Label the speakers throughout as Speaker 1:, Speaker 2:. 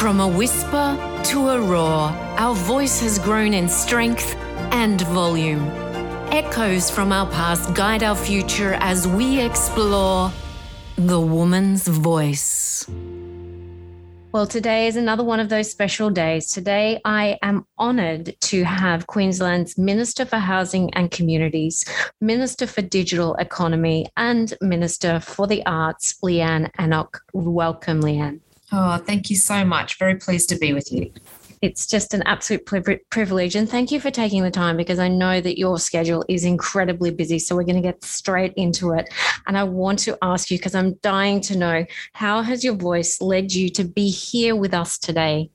Speaker 1: From a whisper to a roar, our voice has grown in strength and volume. Echoes from our past guide our future as we explore the woman's voice. Well, today is another one of those special days. Today, I am honoured to have Queensland's Minister for Housing and Communities, Minister for Digital Economy, and Minister for the Arts, Leeanne Enoch. Welcome, Leeanne.
Speaker 2: Oh, thank you so much. Very pleased to be with you.
Speaker 1: It's just an absolute privilege. And thank you for taking the time because I know that your schedule is incredibly busy. So we're going to get straight into it. And I want to ask you, because I'm dying to know, how has your voice led you to be here with us today?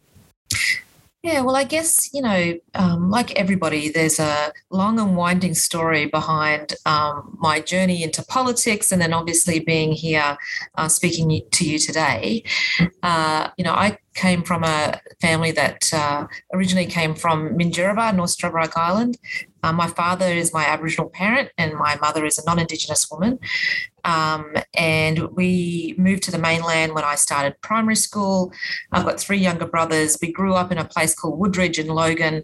Speaker 2: Yeah, well, I guess, you know, um, like everybody, there's a long and winding story behind um, my journey into politics and then obviously being here uh, speaking to you today. Uh, you know, I came from a family that uh, originally came from Minjerribah, North Stradbroke Island. Uh, my father is my Aboriginal parent, and my mother is a non Indigenous woman. Um, and we moved to the mainland when I started primary school. I've got three younger brothers. We grew up in a place called Woodridge in Logan.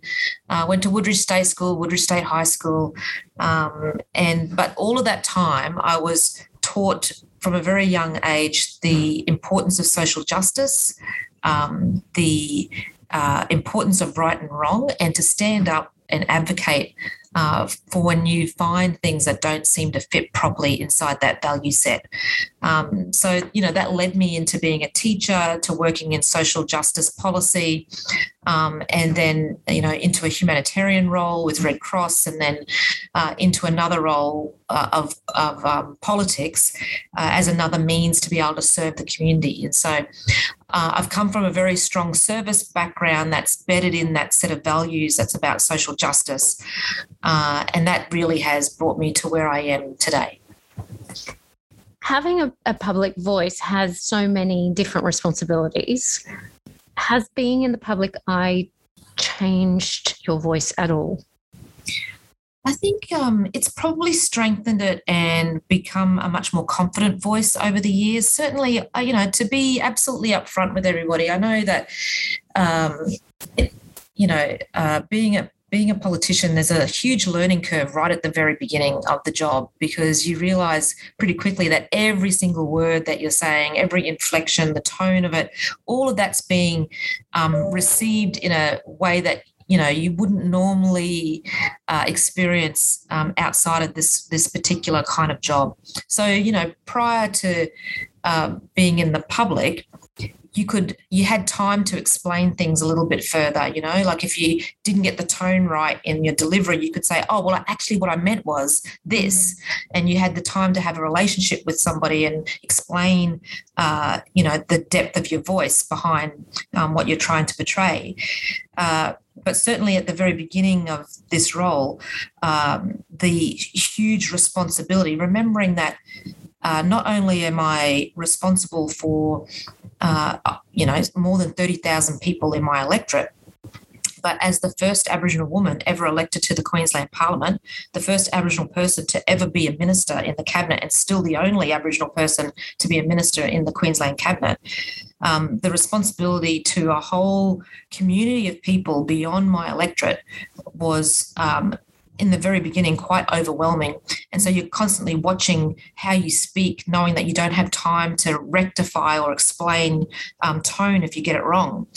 Speaker 2: Uh, went to Woodridge State School, Woodridge State High School, um, and but all of that time I was taught from a very young age the importance of social justice, um, the uh, importance of right and wrong, and to stand up and advocate uh, for when you find things that don't seem to fit properly inside that value set. Um, so, you know, that led me into being a teacher, to working in social justice policy, um, and then, you know, into a humanitarian role with Red Cross, and then uh, into another role uh, of, of um, politics uh, as another means to be able to serve the community. And so uh, I've come from a very strong service background that's bedded in that set of values that's about social justice. Uh, and that really has brought me to where I am today.
Speaker 1: Having a, a public voice has so many different responsibilities. Has being in the public eye changed your voice at all?
Speaker 2: I think um, it's probably strengthened it and become a much more confident voice over the years. Certainly, uh, you know, to be absolutely upfront with everybody, I know that, um, it, you know, uh, being a being a politician, there's a huge learning curve right at the very beginning of the job because you realize pretty quickly that every single word that you're saying, every inflection, the tone of it, all of that's being um, received in a way that you know you wouldn't normally uh, experience um, outside of this this particular kind of job. So you know prior to uh, being in the public, you could you had time to explain things a little bit further you know? Like if you didn't get the tone right in your delivery you could say oh well actually what i meant was this. And you had the time to have a relationship with somebody and explain uh, you know the depth of your voice behind um, what you're trying to portray. Uh, but certainly at the very beginning of this role, um, the huge responsibility, remembering that uh, not only am I responsible for, uh, you know, more than 30,000 people in my electorate, but as the first Aboriginal woman ever elected to the Queensland Parliament, the first Aboriginal person to ever be a minister in the cabinet, and still the only Aboriginal person to be a minister in the Queensland cabinet, um, the responsibility to a whole community of people beyond my electorate was um, in the very beginning quite overwhelming. And so you're constantly watching how you speak, knowing that you don't have time to rectify or explain um, tone if you get it wrong.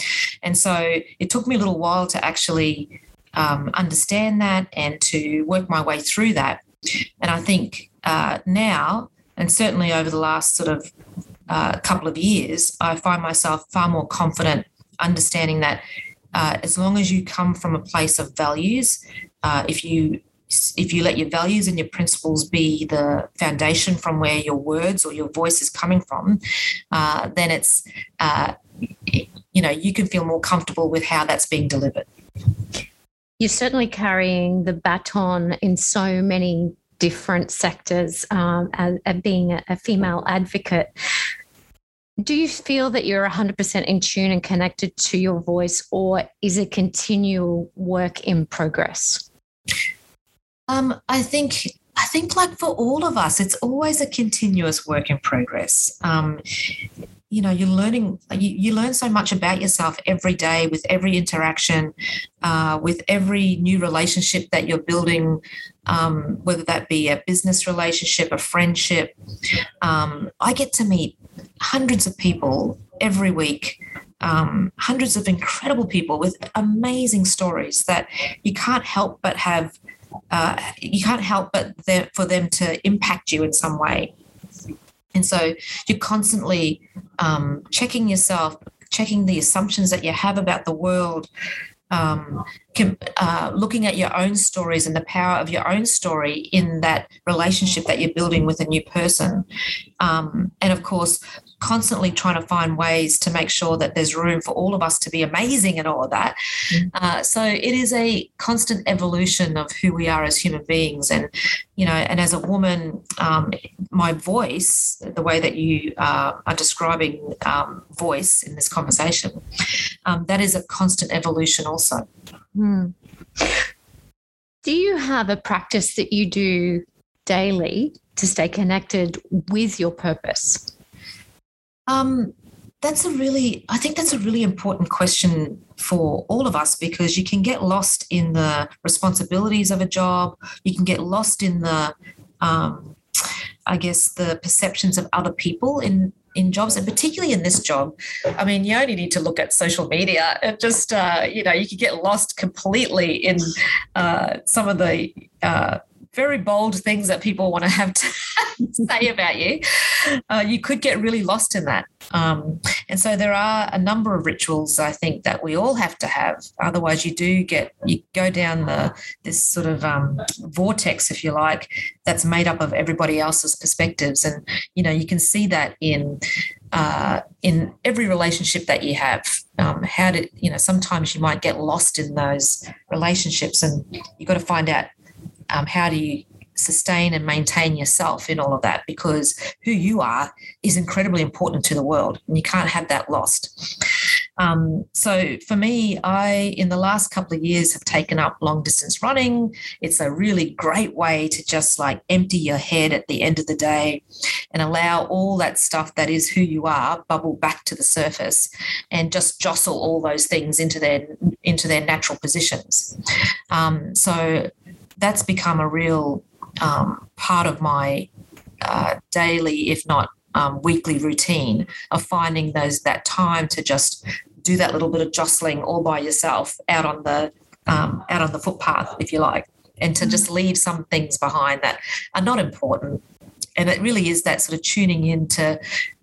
Speaker 2: And so it took me a little while to actually um, understand that and to work my way through that. And I think uh, now, and certainly over the last sort of uh, couple of years, I find myself far more confident understanding that uh, as long as you come from a place of values, uh, if you if you let your values and your principles be the foundation from where your words or your voice is coming from, uh, then it's uh, you know you can feel more comfortable with how that's being delivered.
Speaker 1: You're certainly carrying the baton in so many different sectors um, as, as being a, a female advocate do you feel that you're 100% in tune and connected to your voice, or is it continual work in progress?
Speaker 2: Um, I think I think like for all of us, it's always a continuous work in progress. Um, you know you're learning you, you learn so much about yourself every day with every interaction uh, with every new relationship that you're building um, whether that be a business relationship a friendship um, i get to meet hundreds of people every week um, hundreds of incredible people with amazing stories that you can't help but have uh, you can't help but for them to impact you in some way. And so you're constantly um, checking yourself, checking the assumptions that you have about the world, um, uh, looking at your own stories and the power of your own story in that relationship that you're building with a new person. Um, and of course, constantly trying to find ways to make sure that there's room for all of us to be amazing and all of that. Mm-hmm. Uh, so it is a constant evolution of who we are as human beings. And, you know, and as a woman, um, my voice, the way that you uh, are describing um, voice in this conversation, um, that is a constant evolution also.
Speaker 1: Mm. Do you have a practice that you do daily to stay connected with your purpose?
Speaker 2: Um, that's a really, I think that's a really important question for all of us because you can get lost in the responsibilities of a job. You can get lost in the, um, I guess, the perceptions of other people in in jobs and particularly in this job i mean you only need to look at social media it just uh, you know you could get lost completely in uh, some of the uh, very bold things that people want to have to say about you, uh, you could get really lost in that. Um, and so there are a number of rituals I think that we all have to have. Otherwise, you do get you go down the this sort of um, vortex, if you like, that's made up of everybody else's perspectives, and you know you can see that in uh, in every relationship that you have. Um, how did you know? Sometimes you might get lost in those relationships, and you've got to find out um, how do you sustain and maintain yourself in all of that? Because who you are is incredibly important to the world and you can't have that lost. Um, so for me i in the last couple of years have taken up long distance running. It's a really great way to just like empty your head at the end of the day and allow all that stuff that is who you are bubble back to the surface and just jostle all those things into their into their natural positions. Um, so that's become a real um, part of my uh, daily, if not um, weekly routine of finding those that time to just do that little bit of jostling all by yourself out on the um, out on the footpath, if you like, and to just leave some things behind that are not important. And it really is that sort of tuning in to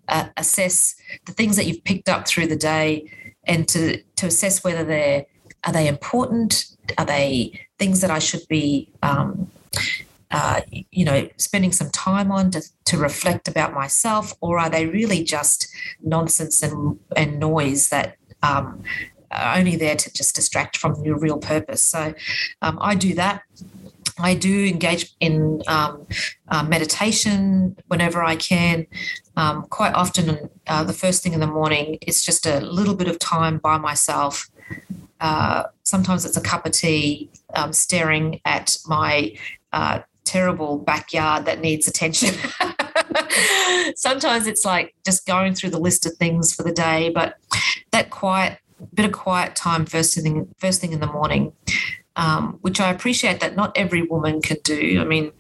Speaker 2: uh, assess the things that you've picked up through the day and to to assess whether they're are they important are they things that I should be, um, uh, you know, spending some time on to, to reflect about myself, or are they really just nonsense and, and noise that um, are only there to just distract from your real purpose? So um, I do that. I do engage in um, uh, meditation whenever I can. Um, quite often, uh, the first thing in the morning, it's just a little bit of time by myself uh, sometimes it's a cup of tea, um, staring at my uh, terrible backyard that needs attention. sometimes it's like just going through the list of things for the day, but that quiet bit of quiet time first thing first thing in the morning. Um, which I appreciate that not every woman can do. I mean,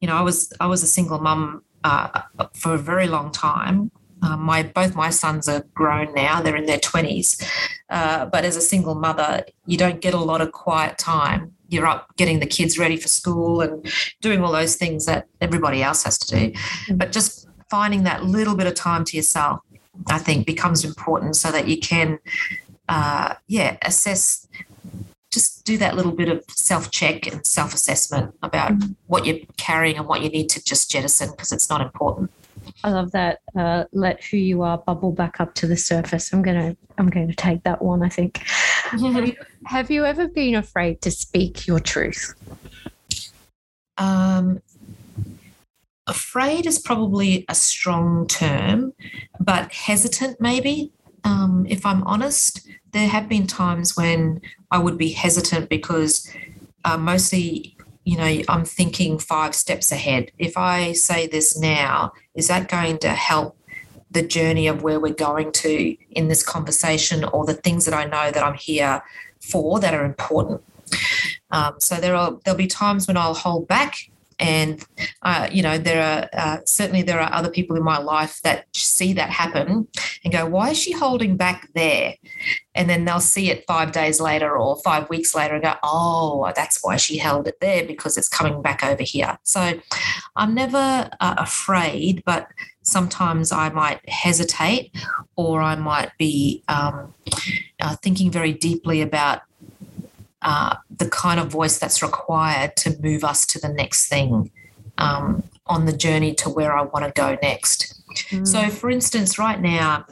Speaker 2: you know, I was I was a single mum uh, for a very long time, um, my both my sons are grown now; they're in their twenties. Uh, but as a single mother, you don't get a lot of quiet time. You're up getting the kids ready for school and doing all those things that everybody else has to do. Mm-hmm. But just finding that little bit of time to yourself, I think, becomes important so that you can, uh, yeah, assess just do that little bit of self check and self assessment about mm-hmm. what you're carrying and what you need to just jettison because it's not important.
Speaker 1: I love that. Uh, let who you are bubble back up to the surface. I'm gonna I'm going to take that one. I think. have, you, ever been afraid to speak your truth?
Speaker 2: Um, afraid is probably a strong term, but hesitant maybe. Um, if I'm honest, there have been times when I would be hesitant because uh, mostly you know, I'm thinking five steps ahead. If I say this now, is that going to help the journey of where we're going to in this conversation or the things that I know that I'm here for that are important. Um, so there are there'll be times when I'll hold back and uh, you know there are uh, certainly there are other people in my life that see that happen and go why is she holding back there? And then they'll see it five days later or five weeks later and go oh that's why she held it there because it's coming back over here. So i'm never uh, afraid but sometimes i might hesitate or i might be um, uh, thinking very deeply about uh, the kind of voice that's required to move us to the next thing um, on the journey to where I want to go next. Mm. So, for instance, right now,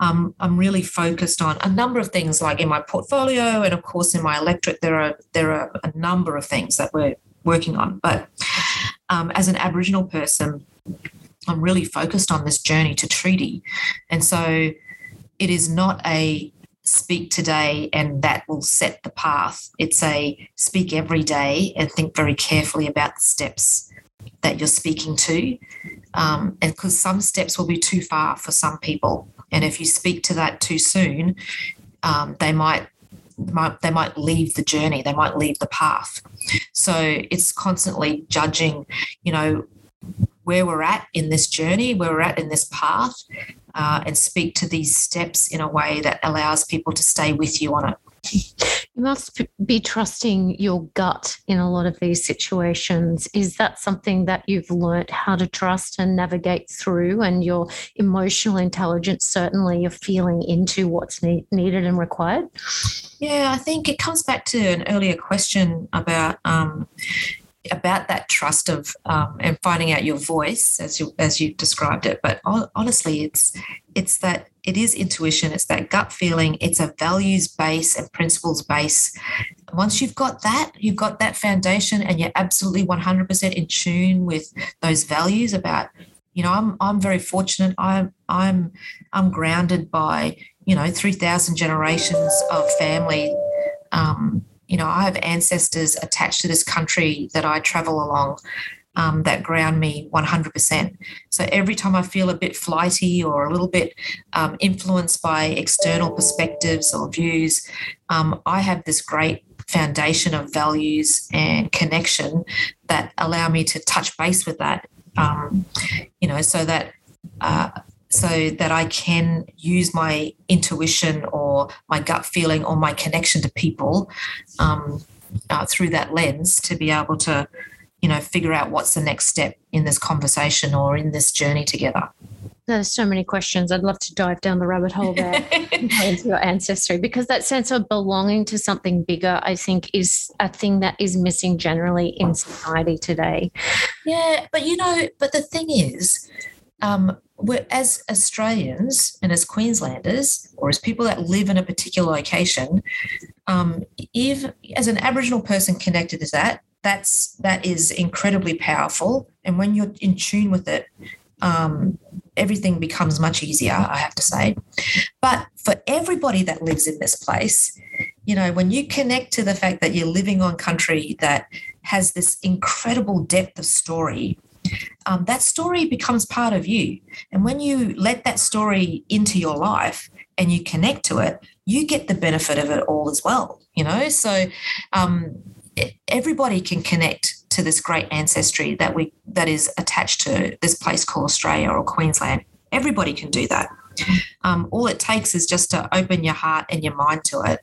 Speaker 2: um, I'm really focused on a number of things, like in my portfolio, and of course in my electorate. There are there are a number of things that we're working on. But um, as an Aboriginal person, I'm really focused on this journey to treaty, and so it is not a speak today and that will set the path. It's a speak every day and think very carefully about the steps that you're speaking to. Um, and because some steps will be too far for some people. And if you speak to that too soon, um, they might might, they might leave the journey, they might leave the path. So it's constantly judging, you know, where we're at in this journey, where we're at in this path, uh, and speak to these steps in a way that allows people to stay with you on it.
Speaker 1: You must be trusting your gut in a lot of these situations. Is that something that you've learnt how to trust and navigate through? And your emotional intelligence, certainly, you're feeling into what's need, needed and required?
Speaker 2: Yeah, I think it comes back to an earlier question about um, about that trust of um, and finding out your voice as you as you described it but honestly it's it's that it is intuition it's that gut feeling it's a values base and principles base. Once you've got that you've got that foundation and you're absolutely 100% in tune with those values about you know i'm i'm very fortunate. I'm i'm i'm grounded by you know 3000 generations of family um, you know, I have ancestors attached to this country that I travel along um, that ground me 100%. So every time I feel a bit flighty or a little bit um, influenced by external perspectives or views, um, I have this great foundation of values and connection that allow me to touch base with that, um, you know, so that. Uh, so that I can use my intuition or my gut feeling or my connection to people um, uh, through that lens to be able to, you know, figure out what's the next step in this conversation or in this journey together.
Speaker 1: There's so many questions. I'd love to dive down the rabbit hole there into your ancestry because that sense of belonging to something bigger, I think, is a thing that is missing generally in society today.
Speaker 2: Yeah, but you know, but the thing is, um, as Australians and as Queenslanders, or as people that live in a particular location, um, if as an Aboriginal person connected to that, that's that is incredibly powerful. And when you're in tune with it, um, everything becomes much easier. I have to say, but for everybody that lives in this place, you know, when you connect to the fact that you're living on country that has this incredible depth of story um, that story becomes part of you. And when you let that story into your life and you connect to it, you get the benefit of it all as well. You know, so um, everybody can connect to this great ancestry that we that is attached to this place called Australia or Queensland. Everybody can do that. Um, all it takes is just to open your heart and your mind to it,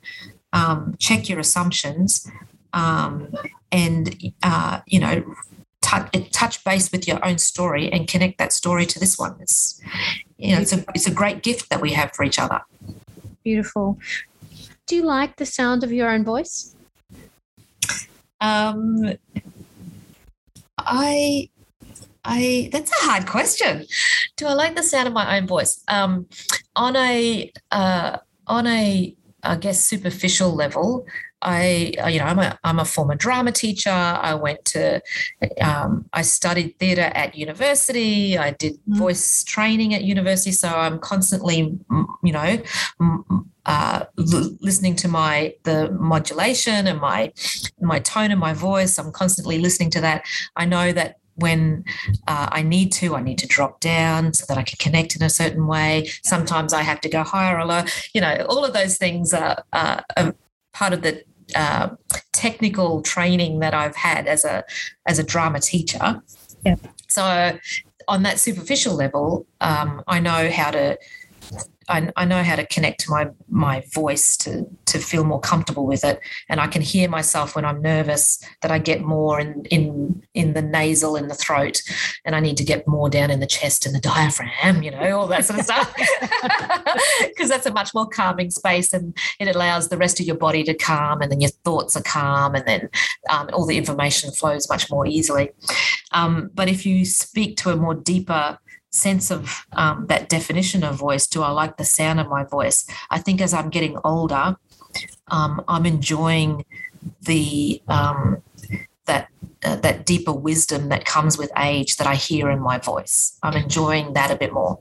Speaker 2: um, check your assumptions, um, and uh, you know touch, touch base with your own story and connect that story to this one. It's you know it's a it's a great gift that we have for each other.
Speaker 1: Beautiful. Do you like the sound of your own voice?
Speaker 2: Um, I I that's a hard question. Do I like the sound of my own voice? Um, on a uh, on a I guess superficial level, I, you know, I'm a, I'm a former drama teacher. I went to, um, I studied theatre at university. I did mm. voice training at university. So I'm constantly, you know, uh, l- listening to my the modulation and my my tone and my voice. I'm constantly listening to that. I know that when uh, I need to, I need to drop down so that I can connect in a certain way. Sometimes I have to go higher or lower. You know, all of those things are, are part of the uh, technical training that I've had as a as a drama teacher.
Speaker 1: Yeah.
Speaker 2: So on that superficial level, um, I know how to I, I know how to connect to my my voice to to feel more comfortable with it, and I can hear myself when I'm nervous that I get more in in in the nasal in the throat, and I need to get more down in the chest and the diaphragm, you know, all that sort of stuff, because that's a much more calming space, and it allows the rest of your body to calm, and then your thoughts are calm, and then um, all the information flows much more easily. Um, but if you speak to a more deeper sense of um, that definition of voice. Do I like the sound of my voice? I think as I'm getting older, um, I'm enjoying the um, that uh, that deeper wisdom that comes with age that I hear in my voice. I'm enjoying that a bit more.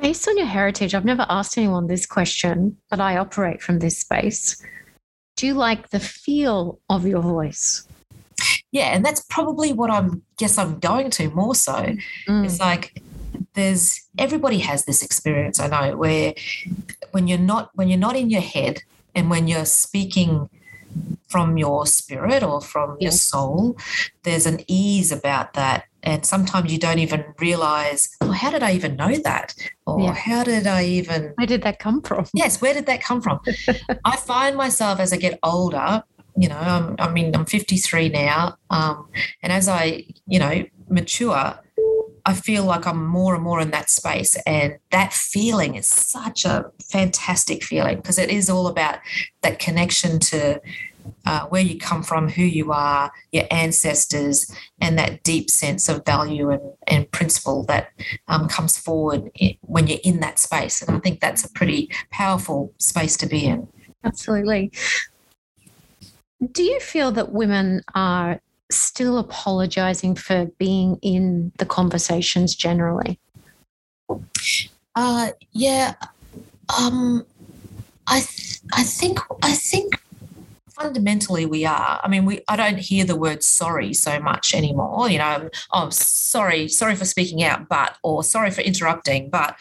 Speaker 1: Based on your heritage, I've never asked anyone this question, but I operate from this space. Do you like the feel of your voice?
Speaker 2: Yeah and that's probably what i'm guess i'm going to more so mm. it's like there's everybody has this experience i know where when you're not when you're not in your head and when you're speaking from your spirit or from your soul there's an ease about that. And sometimes you don't even realize well how did i even know that? Or yeah. how did i even
Speaker 1: where did that come from?
Speaker 2: Yes where did that come from? I find myself as i get older you know, I'm, I mean, I'm 53 now. Um, and as I, you know, mature, I feel like I'm more and more in that space. And that feeling is such a fantastic feeling because it is all about that connection to uh, where you come from, who you are, your ancestors, and that deep sense of value and, and principle that um, comes forward in, when you're in that space. And I think that's a pretty powerful space to be in.
Speaker 1: Absolutely. Do you feel that women are still apologizing for being in the conversations generally?
Speaker 2: Uh, yeah. Um, I th- I think I think fundamentally we are. I mean, we I don't hear the word sorry so much anymore. You know, oh, sorry, sorry for speaking out, but or sorry for interrupting, but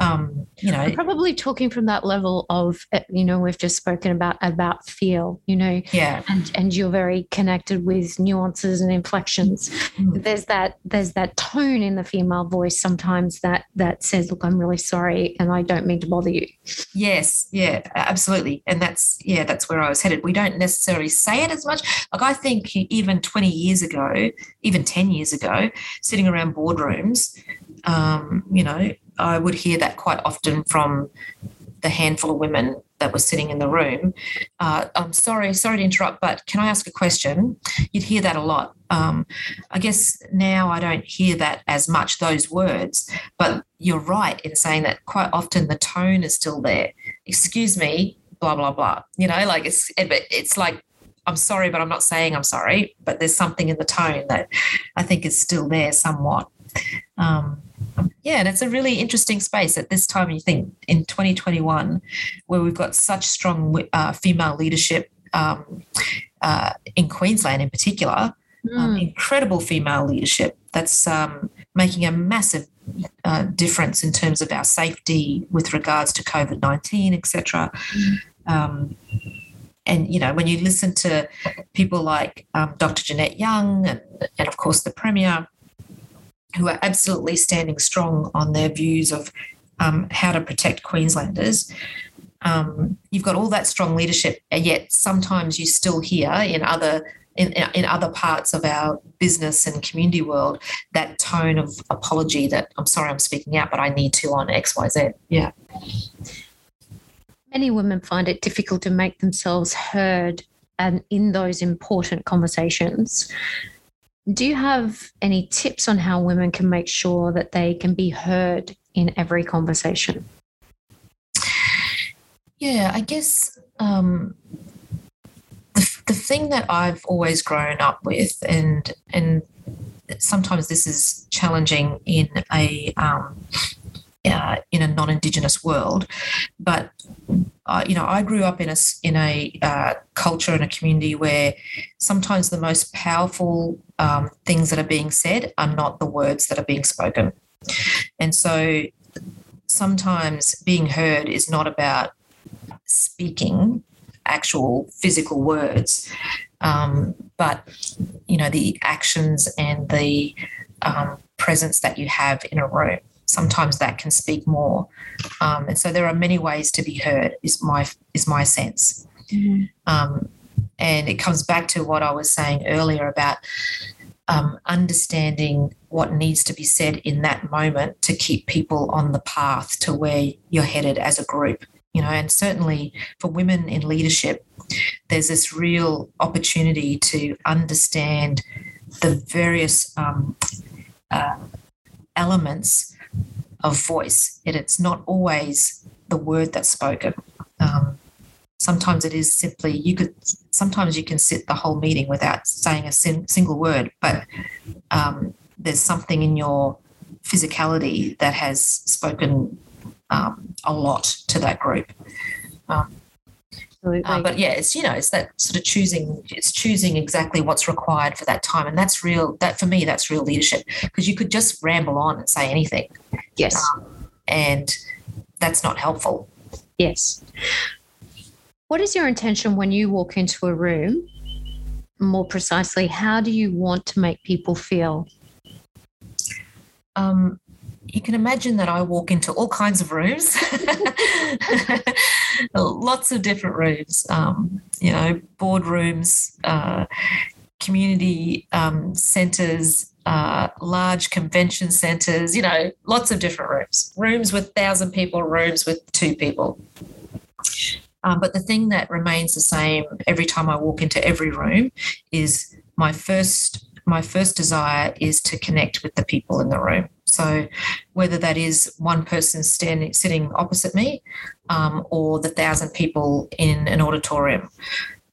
Speaker 2: um, you know,
Speaker 1: I'm probably talking from that level of eh, you know we've just spoken about about feel. You know,
Speaker 2: yeah,
Speaker 1: and and you're very connected with nuances and inflections. Mm. There's that there's that tone in the female voice sometimes that that says, "Look, I'm really sorry, and I don't mean to bother you."
Speaker 2: Yes, yeah, absolutely, and that's yeah, that's where I was headed. We don't don't necessarily say it as much. Like I think even 20 years ago, even 10 years ago, sitting around boardrooms, um, you know, I would hear that quite often from the handful of women that were sitting in the room. Uh, I'm sorry, sorry to interrupt, but can I ask a question? You'd hear that a lot. Um, I guess now I don't hear that as much, those words, but you're right in saying that quite often the tone is still there. Excuse me, blah blah blah you know like it's it's like i'm sorry but i'm not saying i'm sorry but there's something in the tone that i think is still there somewhat um, yeah and it's a really interesting space at this time you think in 2021 where we've got such strong uh, female leadership um, uh, in queensland in particular mm. um, hmm. incredible female leadership that's um, making a massive uh, difference in terms of our safety with regards to COVID 19, etc. Mm. Um, and you know when you listen to people like um, Dr. Jeanette Young and, and of course the Premier, who are absolutely standing strong on their views of um, how to protect Queenslanders. Um, you've got all that strong leadership, and yet sometimes you still hear in other in, in other parts of our business and community world that tone of apology that I'm sorry I'm speaking out, but I need to on X Y Z. Yeah.
Speaker 1: Many women find it difficult to make themselves heard and in those important conversations. Do you have any tips on how women can make sure that they can be heard in every conversation?
Speaker 2: Yeah, I guess um, the, the thing that I've always grown up with, and and sometimes this is challenging in a um, uh, in a non-indigenous world but uh, you know, I grew up in a in a uh, culture and a community where sometimes the most powerful um, things that are being said are not the words that are being spoken, and so sometimes being heard is not about speaking actual physical words, um, but you know the actions and the um, presence that you have in a room. Sometimes that can speak more, um, and so there are many ways to be heard. Is my is my sense, mm-hmm. Um, and it comes back to what I was saying earlier about um, understanding what needs to be said in that moment to keep people on the path to where you're headed as a group you know and certainly for women in leadership there's this real opportunity to understand the various um, uh, elements of voice. And it's not always the word that's spoken. Um, sometimes it is simply you could sometimes you can sit the whole meeting without saying a sin, single word but um, there's something in your physicality that has spoken um, a lot to that group. Um, uh, but yeah it's you know it's that sort of choosing it's choosing exactly what's required for that time. And that's real that for me that's real leadership because you could just ramble on and say anything.
Speaker 3: Yes.
Speaker 2: Um, and that's not helpful.
Speaker 3: Yes. What is your intention when you walk into a room? More precisely, how do you want to make people feel?
Speaker 2: Um, you can imagine that I walk into all kinds of rooms, lots of different rooms, um, you know, boardrooms, uh, community um, centers, uh, large convention centers, you know, lots of different rooms, rooms with thousand people, rooms with two people. Um, but the thing that remains the same every time I walk into every room is my first my first desire is to connect with the people in the room. So whether that is one person standing sitting opposite me, um, or the thousand people in an auditorium.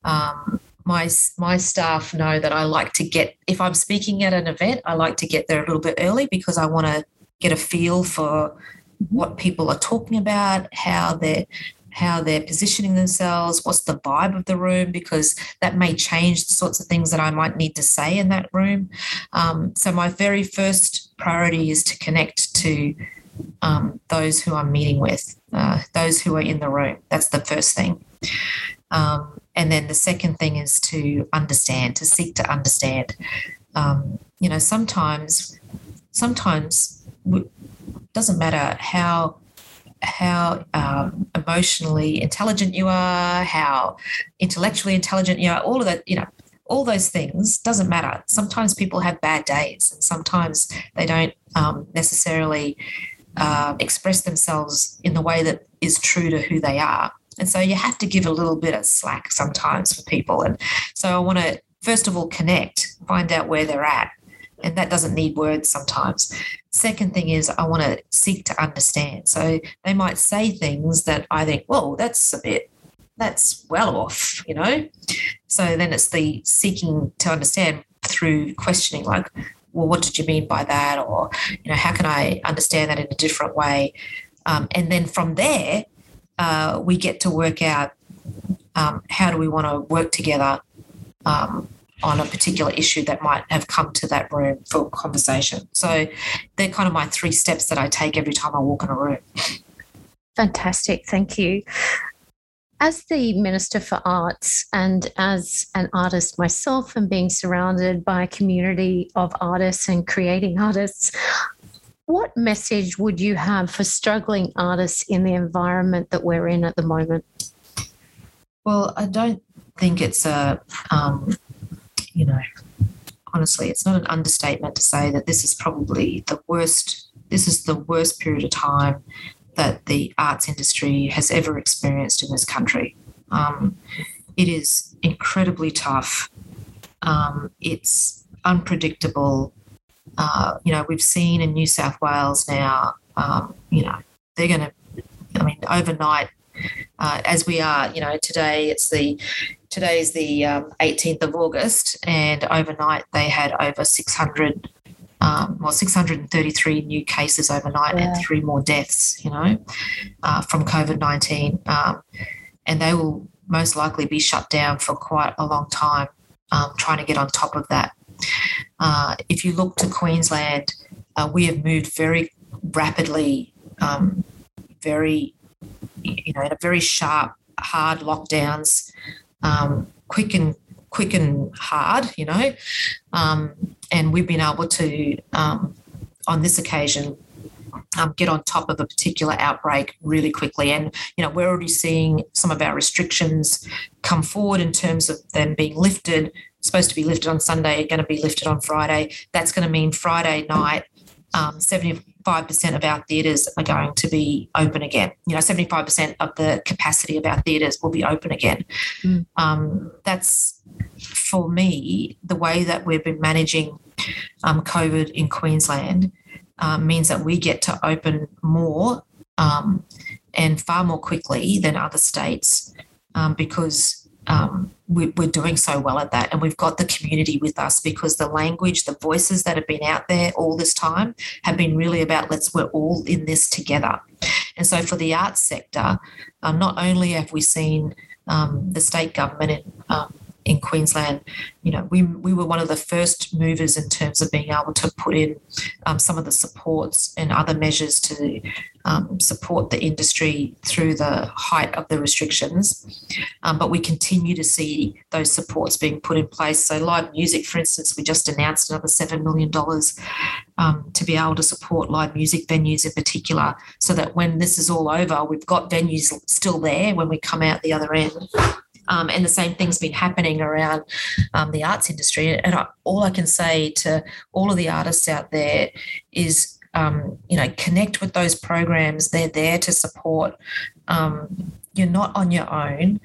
Speaker 2: Um, my my staff know that I like to get if I'm speaking at an event, I like to get there a little bit early because I want to get a feel for what people are talking about, how they're how they're positioning themselves, what's the vibe of the room, because that may change the sorts of things that I might need to say in that room. Um, so, my very first priority is to connect to um, those who I'm meeting with, uh, those who are in the room. That's the first thing. Um, and then the second thing is to understand, to seek to understand. Um, you know, sometimes, sometimes it doesn't matter how how um, emotionally intelligent you are, how intellectually intelligent you are, all of that, you know, all those things doesn't matter. Sometimes people have bad days, and sometimes they don't um, necessarily uh, express themselves in the way that is true to who they are. And so you have to give a little bit of slack sometimes for people. And so I want to, first of all, connect, find out where they're at. And that doesn't need words sometimes. Second thing is, I want to seek to understand. So they might say things that I think, well, that's a bit, that's well off, you know? So then it's the seeking to understand through questioning, like, well, what did you mean by that? Or, you know, how can I understand that in a different way? Um, and then from there, uh, we get to work out um, how do we want to work together um, on a particular issue that might have come to that room for conversation. So they're kind of my three steps that I take every time I walk in a room.
Speaker 3: Fantastic. Thank you. As the Minister for Arts and as an artist myself and being surrounded by a community of artists and creating artists, what message would you have for struggling artists in the environment that we're in at the moment?
Speaker 2: Well, I don't think it's a um, you know, honestly, it's not an understatement to say that this is probably the worst. This is the worst period of time that the arts industry has ever experienced in this country. Um, it is incredibly tough. Um, it's unpredictable. Uh, you know, we've seen in New South Wales now. Um, you know, they're going to. I mean, overnight, uh, as we are. You know, today it's the Today's the um, 18th of August, and overnight they had over 600, um, well, 633 new cases overnight yeah. and three more deaths, you know, uh, from COVID 19. Um, and they will most likely be shut down for quite a long time, um, trying to get on top of that. Uh, if you look to Queensland, uh, we have moved very rapidly, um, very, you know, in a very sharp, hard lockdowns, um, quick and quick and hard, you know, um, and we've been able to, um, on this occasion, um, get on top of a particular outbreak really quickly. And, you know, we're already seeing some of our restrictions come forward in terms of them being lifted, supposed to be lifted on Sunday, going to be lifted on Friday. That's going to mean Friday night, um, 75% of our theatres are going to be open again. You know, 75% of the capacity of our theatres will be open again. Mm. Um, that's, for me, the way that we've been managing um, COVID in Queensland um, means that we get to open more um, and far more quickly than other states um, because um, we, are doing so well at that. And we've got the community with us because the language, the voices that have been out there all this time have been really about let's, we're all in this together. And so for the arts sector, um, not only have we seen um, the state government and in Queensland, you know, we, we were one of the first movers in terms of being able to put in um, some of the supports and other measures to um, support the industry through the height of the restrictions. Um, but we continue to see those supports being put in place. So, live music, for instance, we just announced another $7 million um, to be able to support live music venues in particular, so that when this is all over, we've got venues still there when we come out the other end. Um, and the same thing's been happening around um, the arts industry. And I, all I can say to all of the artists out there is, um, you know, connect with those programs. They're there to support. Um, you're not on your own.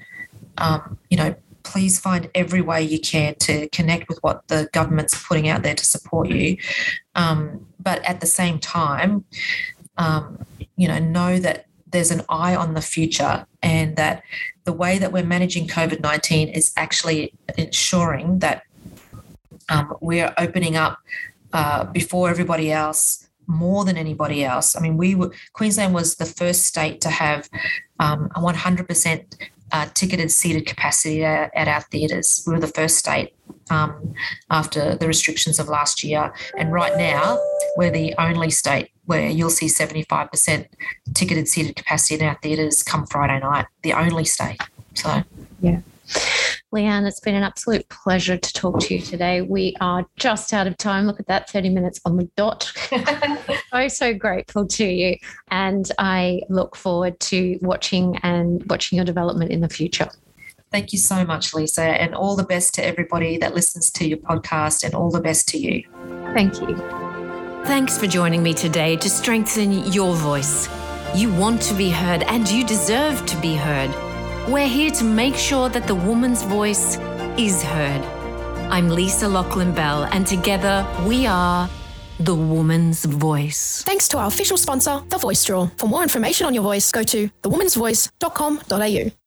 Speaker 2: Um, you know, please find every way you can to connect with what the government's putting out there to support you. Um, but at the same time, you know, know that there's an eye on the future and that the way that we're managing COVID 19 is actually ensuring that um, we're opening up uh, before everybody else more than anybody else. I mean, we were, Queensland was the first state to have um, a 100% uh, ticketed seated capacity at, at our theatres. We were the first state um, after the restrictions of last year. And right now, we're the only state where you'll see 75% ticketed seated capacity in our theatres come Friday night, the only state. So,
Speaker 3: yeah. Leeanne, it's been an absolute pleasure to talk to you today. We are just out of time. Look at that, 30 minutes on the dot. so, oh, so grateful to you. And I look forward to watching and watching your development in the future.
Speaker 2: Thank you so much, Lisa, and all the best to everybody that listens to your podcast, and all the best to you.
Speaker 3: Thank you.
Speaker 1: Thanks for joining me today to strengthen your voice. You want to be heard, and you deserve to be heard. We're here to make sure that the woman's voice is heard. I'm Lisa Lachlan Bell, and together we are the woman's voice.
Speaker 4: Thanks to our official sponsor, The Voice Straw. For more information on your voice, go to thewomansvoice.com.au.